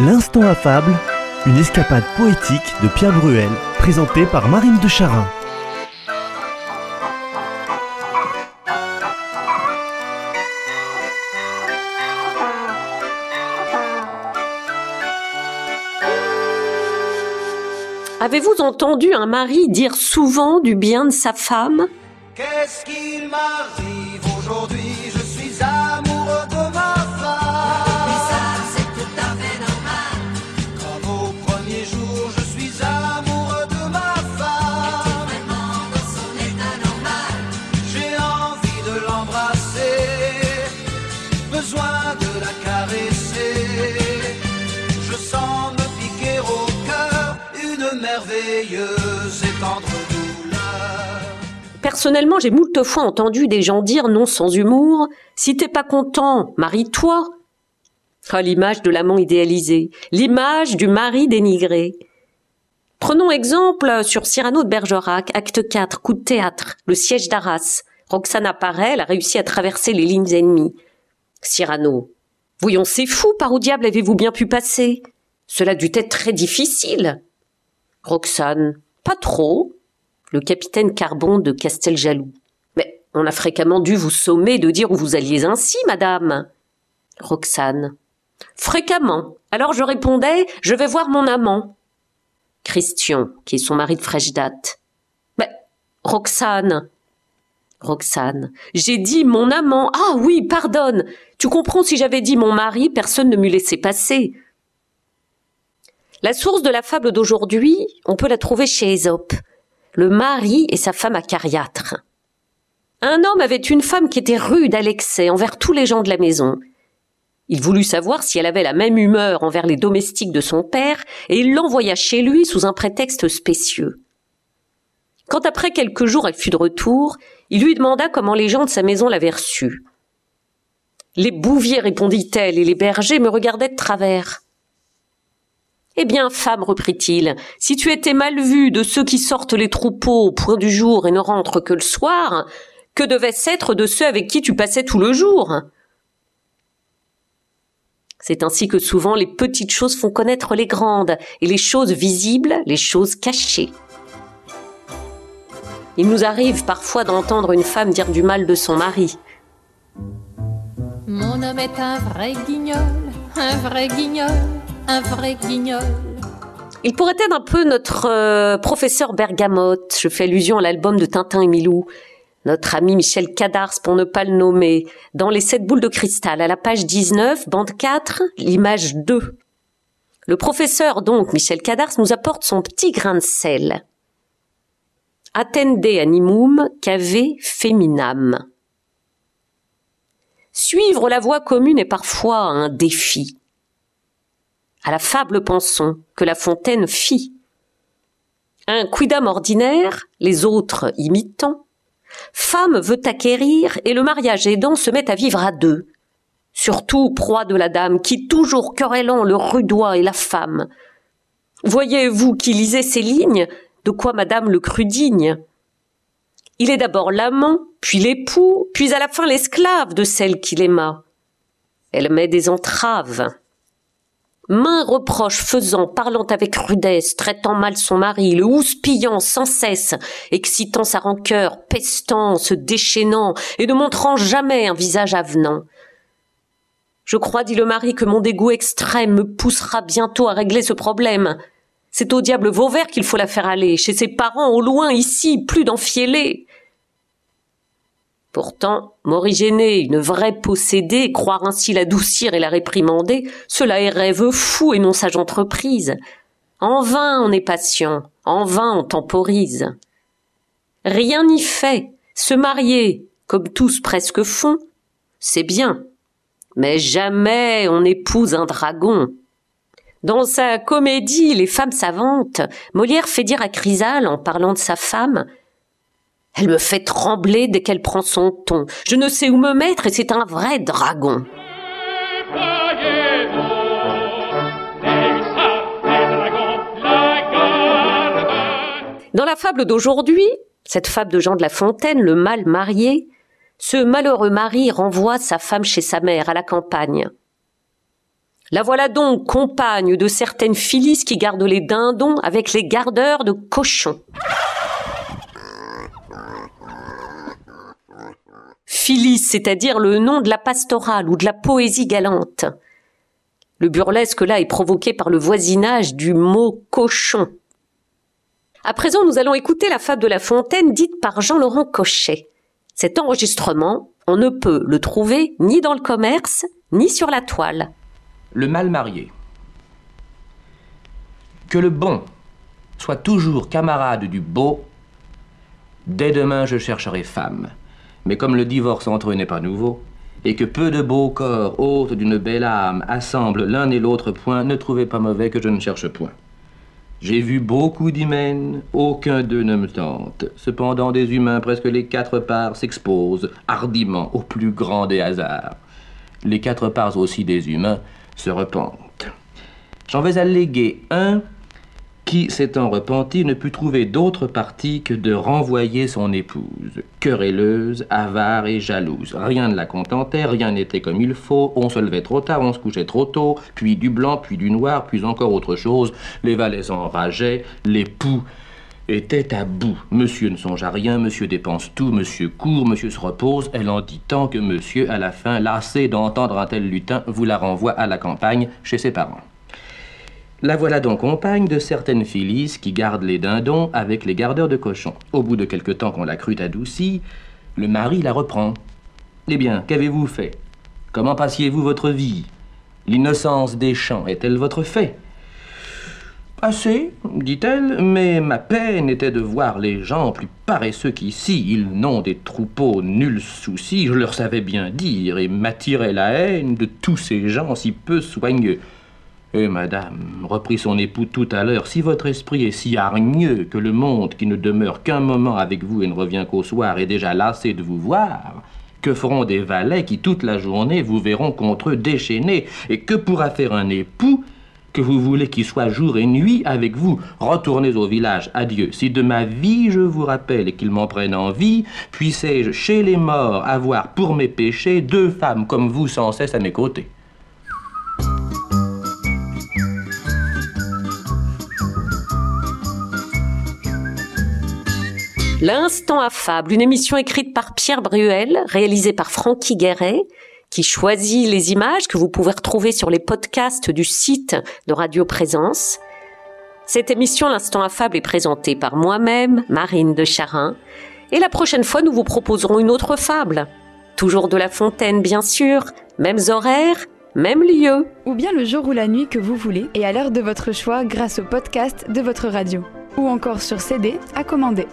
L'instant affable, une escapade poétique de Pierre Bruel, présentée par Marine de Charin. Avez-vous entendu un mari dire souvent du bien de sa femme? Qu'est-ce qu'il m'arrive aujourd'hui? Je suis amoureux Personnellement, j'ai moult fois entendu des gens dire non sans humour Si t'es pas content, marie-toi. Ah, l'image de l'amant idéalisé, l'image du mari dénigré. Prenons exemple sur Cyrano de Bergerac, acte 4, coup de théâtre, le siège d'Arras. Roxane apparaît, elle a réussi à traverser les lignes ennemies. Cyrano. Voyons, c'est fou, par où diable avez-vous bien pu passer? Cela dut être très difficile. Roxane. Pas trop. Le capitaine Carbon de Casteljaloux. Mais on a fréquemment dû vous sommer de dire où vous alliez ainsi, madame. Roxane. Fréquemment. Alors je répondais, je vais voir mon amant. Christian, qui est son mari de fraîche date. Mais, Roxane. Roxane. J'ai dit mon amant. Ah oui, pardonne. Tu comprends, si j'avais dit mon mari, personne ne m'eût laissé passer. La source de la fable d'aujourd'hui, on peut la trouver chez Ésope. Le mari et sa femme acariâtre. Un homme avait une femme qui était rude à l'excès envers tous les gens de la maison. Il voulut savoir si elle avait la même humeur envers les domestiques de son père, et il l'envoya chez lui sous un prétexte spécieux. Quand après quelques jours elle fut de retour, il lui demanda comment les gens de sa maison l'avaient reçue. Les bouviers, répondit-elle, et les bergers me regardaient de travers. Eh bien, femme, reprit-il, si tu étais mal vue de ceux qui sortent les troupeaux au point du jour et ne rentrent que le soir, que devait-ce être de ceux avec qui tu passais tout le jour? C'est ainsi que souvent les petites choses font connaître les grandes, et les choses visibles, les choses cachées. Il nous arrive parfois d'entendre une femme dire du mal de son mari. Mon homme est un vrai guignol, un vrai guignol, un vrai guignol. Il pourrait être un peu notre euh, professeur Bergamote. Je fais allusion à l'album de Tintin et Milou. Notre ami Michel Cadars, pour ne pas le nommer, dans Les sept boules de cristal, à la page 19, bande 4, l'image 2. Le professeur, donc, Michel Cadars, nous apporte son petit grain de sel. Attende animum cave feminam. Suivre la voie commune est parfois un défi. À la fable pensons que La Fontaine fit. Un quidam ordinaire, les autres imitant, femme veut acquérir et le mariage aidant se met à vivre à deux. Surtout proie de la dame qui toujours querellant le rudois et la femme. Voyez-vous qui lisez ces lignes, de quoi madame le crut digne? Il est d'abord l'amant, puis l'époux, puis à la fin l'esclave de celle qu'il aima. Elle met des entraves. Main reproche faisant, parlant avec rudesse, traitant mal son mari, le houspillant sans cesse, excitant sa rancœur, pestant, se déchaînant, et ne montrant jamais un visage avenant. Je crois, dit le mari, que mon dégoût extrême me poussera bientôt à régler ce problème. C'est au diable Vauvert qu'il faut la faire aller, chez ses parents, au loin, ici, plus d'enfiélés. Pourtant, m'origéner une vraie possédée, croire ainsi l'adoucir et la réprimander, cela est rêve fou et non sage entreprise. En vain on est patient, en vain on temporise. Rien n'y fait, se marier, comme tous presque font, c'est bien. Mais jamais on épouse un dragon. Dans sa comédie Les femmes savantes, Molière fait dire à Chrysale, en parlant de sa femme, elle me fait trembler dès qu'elle prend son ton. Je ne sais où me mettre et c'est un vrai dragon. Dans la fable d'aujourd'hui, cette fable de Jean de La Fontaine, le mal marié, ce malheureux mari renvoie sa femme chez sa mère à la campagne. La voilà donc compagne de certaines Phyllis qui gardent les dindons avec les gardeurs de cochons. Phyllis, c'est-à-dire le nom de la pastorale ou de la poésie galante. Le burlesque là est provoqué par le voisinage du mot cochon. À présent, nous allons écouter la fable de La Fontaine dite par Jean-Laurent Cochet. Cet enregistrement, on ne peut le trouver ni dans le commerce, ni sur la toile. Le mal marié. Que le bon soit toujours camarade du beau, dès demain je chercherai femme. Mais comme le divorce entre eux n'est pas nouveau, et que peu de beaux corps, hôtes d'une belle âme, assemblent l'un et l'autre point, ne trouvez pas mauvais que je ne cherche point. J'ai vu beaucoup d'hymens, aucun d'eux ne me tente. Cependant, des humains, presque les quatre parts, s'exposent hardiment au plus grand des hasards. Les quatre parts aussi des humains se repentent. J'en vais alléguer un s'étant repenti, ne put trouver d'autre parti que de renvoyer son épouse, querelleuse, avare et jalouse. Rien ne la contentait, rien n'était comme il faut, on se levait trop tard, on se couchait trop tôt, puis du blanc, puis du noir, puis encore autre chose, les valets enrageaient, l'époux était à bout. Monsieur ne songe à rien, monsieur dépense tout, monsieur court, monsieur se repose, elle en dit tant que monsieur, à la fin, lassé d'entendre un tel lutin, vous la renvoie à la campagne, chez ses parents. La voilà donc compagne de certaines Phyllis qui gardent les dindons avec les gardeurs de cochons. Au bout de quelque temps qu'on la crut adoucie, le mari la reprend. Eh bien, qu'avez-vous fait? Comment passiez-vous votre vie? L'innocence des champs est-elle votre fait? Assez, dit-elle, mais ma peine était de voir les gens plus paresseux qu'ici. Ils n'ont des troupeaux nul souci, je leur savais bien dire, et m'attirait la haine de tous ces gens si peu soigneux. Eh, madame, reprit son époux tout à l'heure, si votre esprit est si hargneux que le monde qui ne demeure qu'un moment avec vous et ne revient qu'au soir est déjà lassé de vous voir, que feront des valets qui toute la journée vous verront contre eux déchaînés? Et que pourra faire un époux que vous voulez qu'il soit jour et nuit avec vous? Retournez au village, adieu. Si de ma vie je vous rappelle et qu'il m'en prenne envie, puissé-je chez les morts avoir pour mes péchés deux femmes comme vous sans cesse à mes côtés. L'instant affable, une émission écrite par Pierre Bruel, réalisée par Francky Guéret, qui choisit les images que vous pouvez retrouver sur les podcasts du site de Radio Présence. Cette émission, L'instant affable, est présentée par moi-même, Marine de Charin. Et la prochaine fois, nous vous proposerons une autre fable. Toujours de La Fontaine, bien sûr, mêmes horaires, même lieu. Ou bien le jour ou la nuit que vous voulez et à l'heure de votre choix grâce au podcast de votre radio. Ou encore sur CD à commander.